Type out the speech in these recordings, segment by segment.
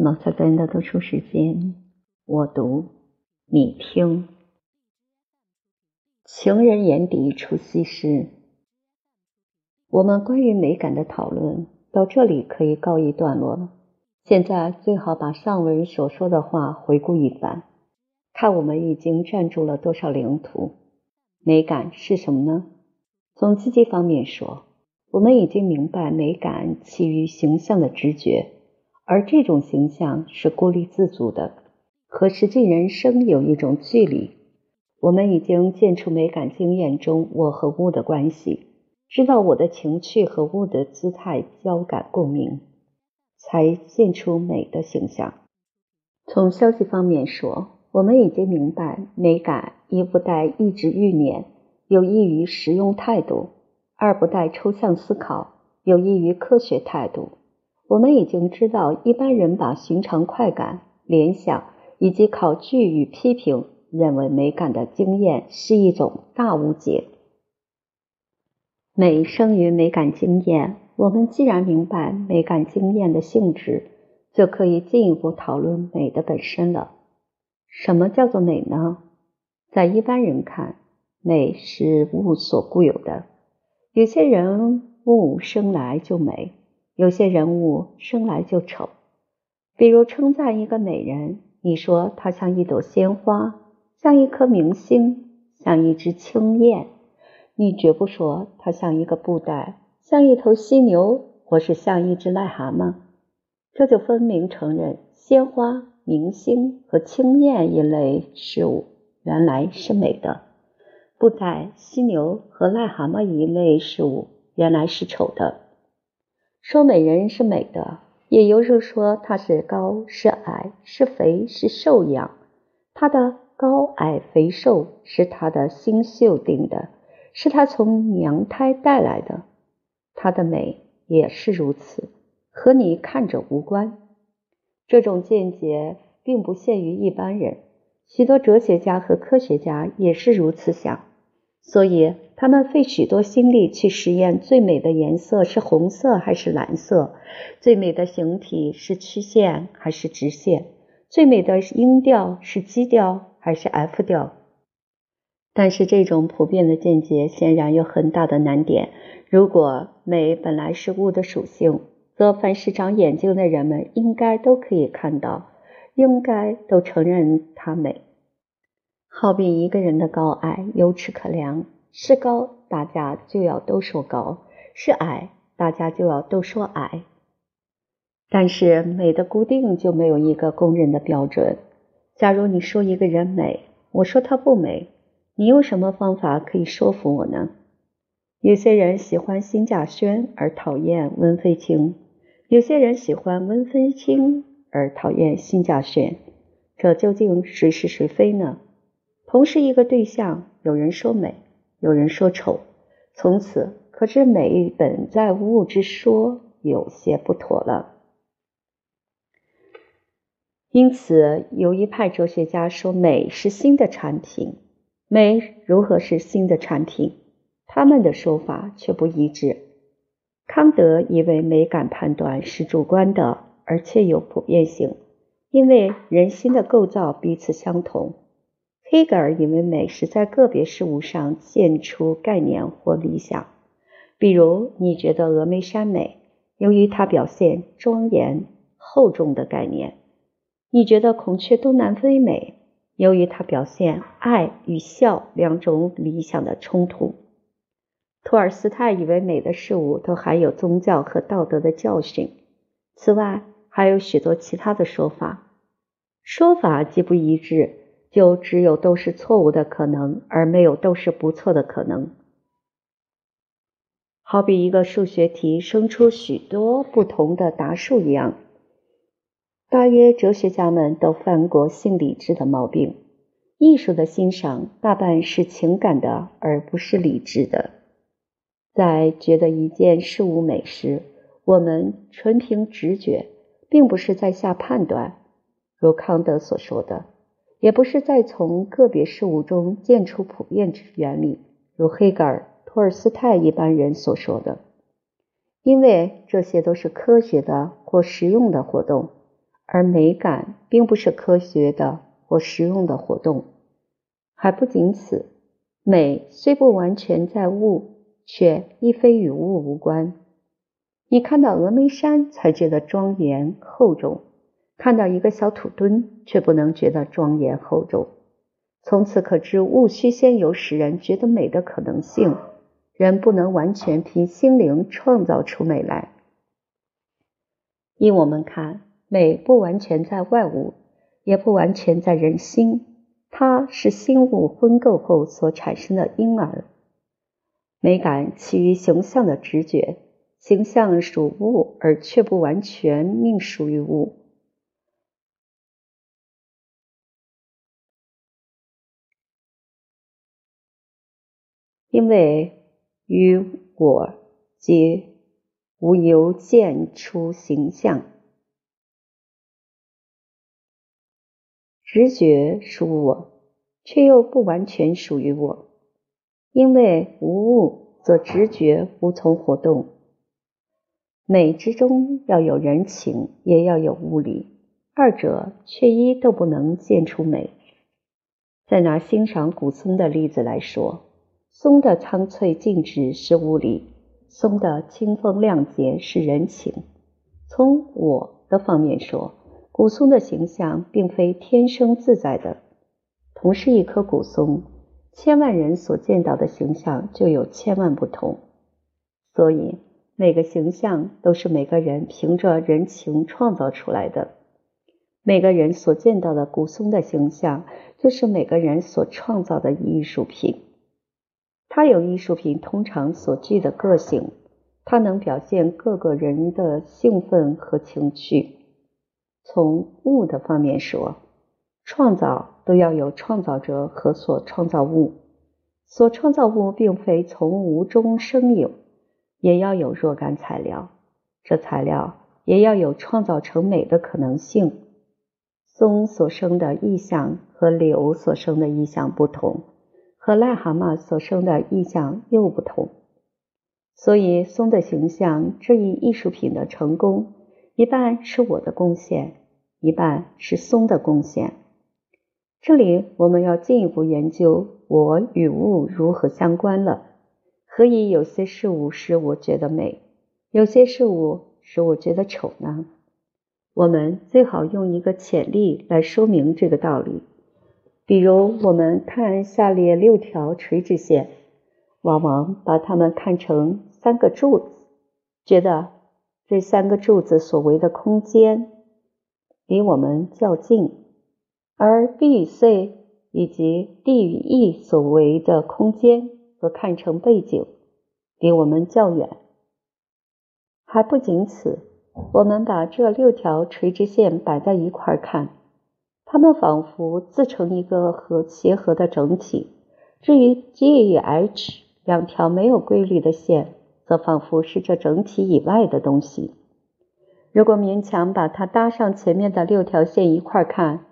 毛泽东的读书时间，我读，你听。情人眼底出西施。我们关于美感的讨论到这里可以告一段落了。现在最好把上文所说的话回顾一番，看我们已经占住了多少领土。美感是什么呢？从积极方面说，我们已经明白美感起于形象的直觉。而这种形象是孤立自主的，和实际人生有一种距离。我们已经见出美感经验中我和物的关系，知道我的情趣和物的姿态交感共鸣，才见出美的形象。从消极方面说，我们已经明白美感一不带意志欲念，有益于实用态度；二不带抽象思考，有益于科学态度。我们已经知道，一般人把寻常快感、联想以及考据与批评认为美感的经验是一种大误解。美生于美感经验。我们既然明白美感经验的性质，就可以进一步讨论美的本身了。什么叫做美呢？在一般人看，美是物所固有的。有些人物生来就美。有些人物生来就丑，比如称赞一个美人，你说她像一朵鲜花，像一颗明星，像一只青燕，你绝不说她像一个布袋，像一头犀牛，或是像一只癞蛤蟆。这就分明承认鲜花、明星和青燕一类事物原来是美的，布袋、犀牛和癞蛤蟆一类事物原来是丑的。说美人是美的，也有人说她是高是矮是肥是瘦样。她的高矮肥瘦是她的星宿定的，是她从娘胎带来的。她的美也是如此，和你看着无关。这种见解并不限于一般人，许多哲学家和科学家也是如此想。所以，他们费许多心力去实验最美的颜色是红色还是蓝色，最美的形体是曲线还是直线，最美的音调是基调还是 F 调。但是，这种普遍的见解显然有很大的难点。如果美本来是物的属性，则凡是长眼睛的人们应该都可以看到，应该都承认它美。好比一个人的高矮有尺可量，是高大家就要都说高，是矮大家就要都说矮。但是美的固定就没有一个公认的标准。假如你说一个人美，我说他不美，你用什么方法可以说服我呢？有些人喜欢辛稼轩而讨厌温飞卿，有些人喜欢温飞卿而讨厌辛稼轩，这究竟谁是谁非呢？同是一个对象，有人说美，有人说丑，从此可知美本在物之说有些不妥了。因此，有一派哲学家说美是新的产品，美如何是新的产品？他们的说法却不一致。康德以为美感判断是主观的，而且有普遍性，因为人心的构造彼此相同。黑格尔以为美是在个别事物上现出概念或理想，比如你觉得峨眉山美，由于它表现庄严厚重的概念；你觉得孔雀东南飞美，由于它表现爱与笑两种理想的冲突。托尔斯泰以为美的事物都含有宗教和道德的教训。此外，还有许多其他的说法，说法既不一致。就只有都是错误的可能，而没有都是不错的可能。好比一个数学题生出许多不同的答数一样。大约哲学家们都犯过性理智的毛病。艺术的欣赏大半是情感的，而不是理智的。在觉得一件事物美时，我们纯凭直觉，并不是在下判断，如康德所说的。也不是在从个别事物中见出普遍之原理，如黑格尔、托尔斯泰一般人所说的，因为这些都是科学的或实用的活动，而美感并不是科学的或实用的活动。还不仅此，美虽不完全在物，却亦非与物无关。你看到峨眉山才觉得庄严厚重，看到一个小土墩却不能觉得庄严厚重。从此可知，物须先有使人觉得美的可能性。人不能完全凭心灵创造出美来。依我们看，美不完全在外物，也不完全在人心，它是心物婚构后所产生的婴儿。美感起于形象的直觉，形象属物，而却不完全命属于物，因为。于我皆无由见出形象，直觉属我，却又不完全属于我，因为无物，则直觉无从活动。美之中要有人情，也要有物理，二者却一都不能见出美。再拿欣赏古松的例子来说。松的苍翠静止是物理，松的清风亮洁是人情。从我的方面说，古松的形象并非天生自在的。同是一棵古松，千万人所见到的形象就有千万不同。所以每个形象都是每个人凭着人情创造出来的。每个人所见到的古松的形象，就是每个人所创造的艺术品。它有艺术品通常所具的个性，它能表现各个人的兴奋和情趣。从物的方面说，创造都要有创造者和所创造物，所创造物并非从无中生有，也要有若干材料，这材料也要有创造成美的可能性。松所生的意象和柳所生的意象不同。和癞蛤蟆所生的意象又不同，所以松的形象这一艺术品的成功，一半是我的贡献，一半是松的贡献。这里我们要进一步研究我与物如何相关了。何以有些事物使我觉得美，有些事物使我觉得丑呢？我们最好用一个潜力来说明这个道理。比如，我们看下列六条垂直线，往往把它们看成三个柱子，觉得这三个柱子所围的空间离我们较近，而 B 与 C 以及 D 与 E 所围的空间则看成背景，离我们较远。还不仅此，我们把这六条垂直线摆在一块儿看。它们仿佛自成一个和协和的整体。至于 G 与 H 两条没有规律的线，则仿佛是这整体以外的东西。如果勉强把它搭上前面的六条线一块看，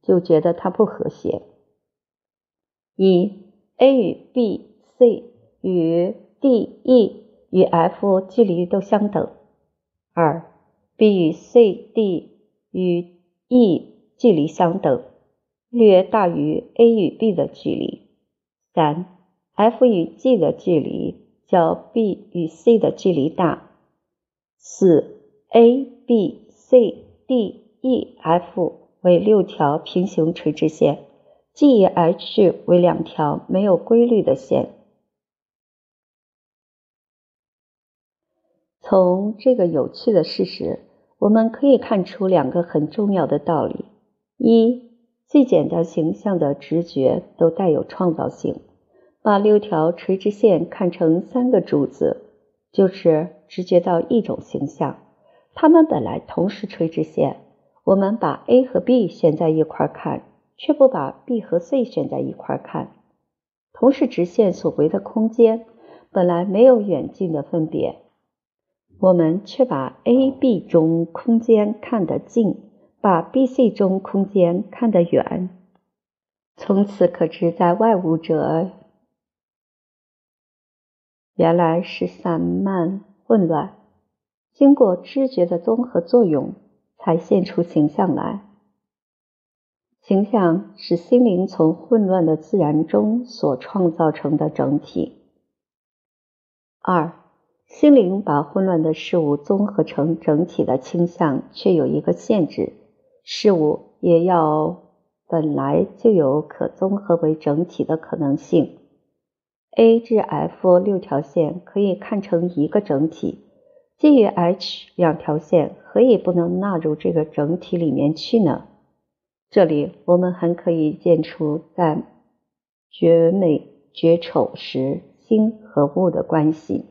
就觉得它不和谐。一 A 与 B、C 与 D、E 与 F 距离都相等。二 B 与 C、D 与 E。距离相等，略大于 A 与 B 的距离。三，F 与 G 的距离较 B 与 C 的距离大。四，A、B、C、D、E、F 为六条平行垂直线，G、H 为两条没有规律的线。从这个有趣的事实，我们可以看出两个很重要的道理。一最简单形象的直觉都带有创造性。把六条垂直线看成三个柱子，就是直觉到一种形象。它们本来同是垂直线，我们把 A 和 B 选在一块看，却不把 B 和 C 选在一块看。同是直线所围的空间，本来没有远近的分别，我们却把 A、B 中空间看得近。把 B、C 中空间看得远，从此可知，在外物者原来是散漫混乱，经过知觉的综合作用，才现出形象来。形象是心灵从混乱的自然中所创造成的整体。二，心灵把混乱的事物综合成整体的倾向，却有一个限制：事物也要本来就有可综合为整体的可能性。A 至 F 六条线可以看成一个整体，G 与 H 两条线何以不能纳入这个整体里面去呢？这里我们还可以见出在绝美绝丑时。心和物的关系，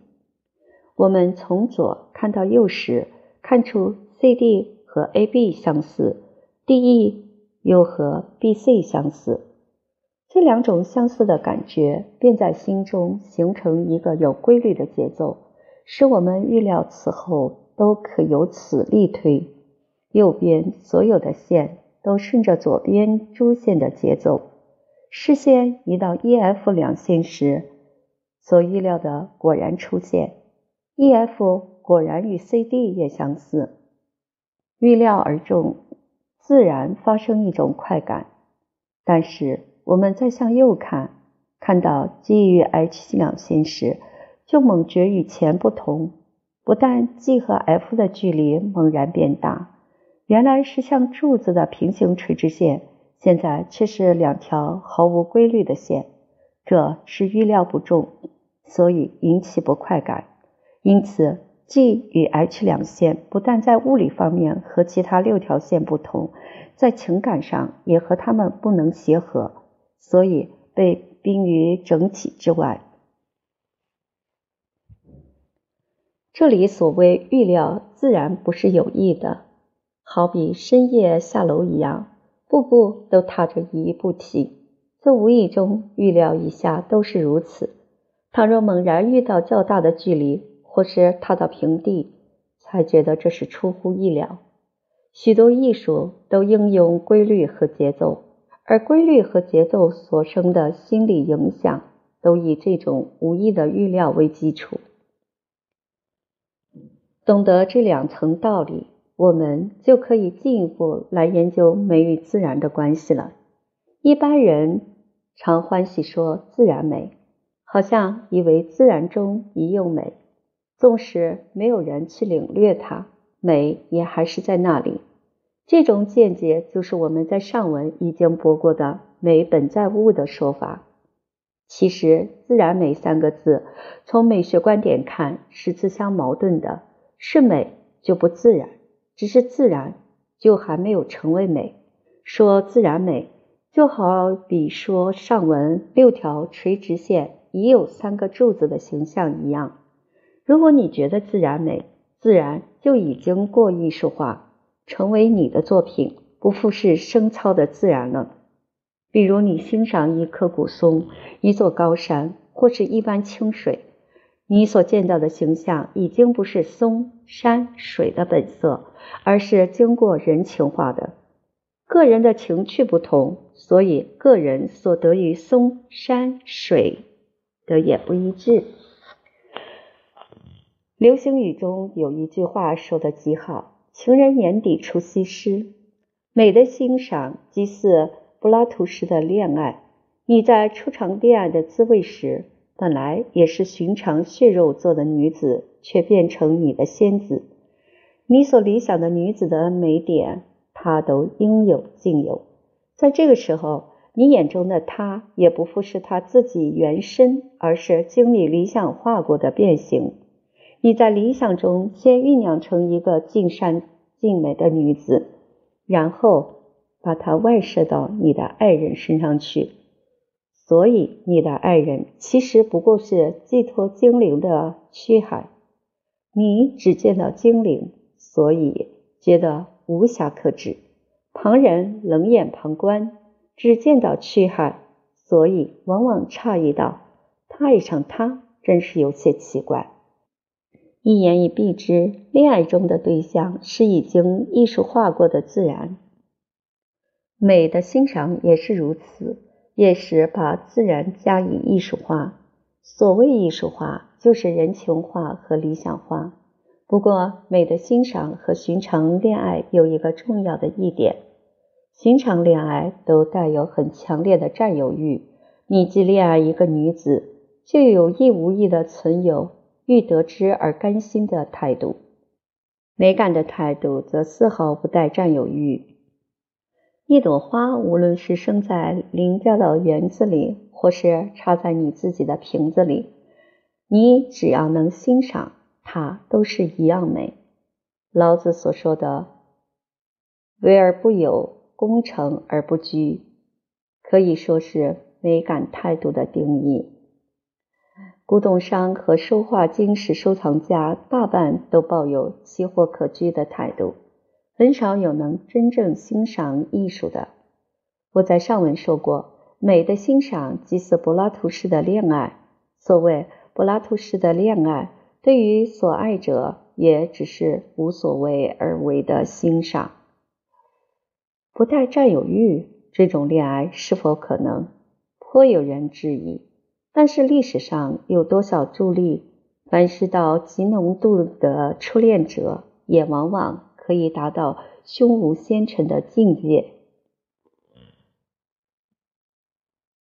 我们从左看到右时，看出 C D 和 A B 相似，D E 又和 B C 相似，这两种相似的感觉便在心中形成一个有规律的节奏，使我们预料此后都可由此力推，右边所有的线都顺着左边诸线的节奏。视线移到 E F 两线时。所预料的果然出现，E F 果然与 C D 也相似，预料而中，自然发生一种快感。但是我们再向右看，看到 G 与 H 两线时，就猛觉与前不同。不但 G 和 F 的距离猛然变大，原来是像柱子的平行垂直线，现在却是两条毫无规律的线。这是预料不中，所以引起不快感。因此，G 与 H 两线不但在物理方面和其他六条线不同，在情感上也和它们不能协和，所以被冰于整体之外。这里所谓预料，自然不是有意的，好比深夜下楼一样，步步都踏着一步棋。这无意中预料一下都是如此。倘若猛然遇到较大的距离，或是踏到平地，才觉得这是出乎意料。许多艺术都应用规律和节奏，而规律和节奏所生的心理影响，都以这种无意的预料为基础。懂得这两层道理，我们就可以进一步来研究美与自然的关系了。一般人。常欢喜说自然美，好像以为自然中已有美，纵使没有人去领略它，美也还是在那里。这种见解就是我们在上文已经播过的“美本在物”的说法。其实“自然美”三个字，从美学观点看是自相矛盾的，是美就不自然，只是自然就还没有成为美。说自然美。就好比说上文六条垂直线已有三个柱子的形象一样。如果你觉得自然美，自然就已经过艺术化，成为你的作品，不复是生操的自然了。比如你欣赏一棵古松、一座高山，或是一湾清水，你所见到的形象已经不是松、山、水的本色，而是经过人情化的。个人的情趣不同，所以个人所得于松山水的也不一致。流行语中有一句话说的极好：“情人眼底出西施。”美的欣赏即似柏拉图式的恋爱。你在初尝恋爱的滋味时，本来也是寻常血肉做的女子，却变成你的仙子。你所理想的女子的美点。她都应有尽有，在这个时候，你眼中的她也不复是她自己原身，而是经历理想化过的变形。你在理想中先酝酿成一个尽善尽美的女子，然后把它外射到你的爱人身上去。所以，你的爱人其实不过是寄托精灵的躯骸。你只见到精灵，所以觉得。无暇可指，旁人冷眼旁观，只见到躯骸，所以往往诧异道：“他爱上他，真是有些奇怪。”一言以蔽之，恋爱中的对象是已经艺术化过的自然，美的欣赏也是如此，也是把自然加以艺术化。所谓艺术化，就是人情化和理想化。不过，美的欣赏和寻常恋爱有一个重要的一点：寻常恋爱都带有很强烈的占有欲。你既恋爱一个女子，就有意无意的存有欲得之而甘心的态度；美感的态度则丝毫不带占有欲。一朵花，无论是生在邻家的园子里，或是插在你自己的瓶子里，你只要能欣赏。它都是一样美。老子所说的“为而不有，功成而不居”，可以说是美感态度的定义。古董商和收画金石收藏家大半都抱有奇货可居的态度，很少有能真正欣赏艺术的。我在上文说过，美的欣赏即是柏拉图式的恋爱。所谓柏拉图式的恋爱。对于所爱者，也只是无所谓而为的欣赏，不带占有欲。这种恋爱是否可能？颇有人质疑。但是历史上有多少助力？凡是到极浓度的初恋者，也往往可以达到胸无纤尘的境界。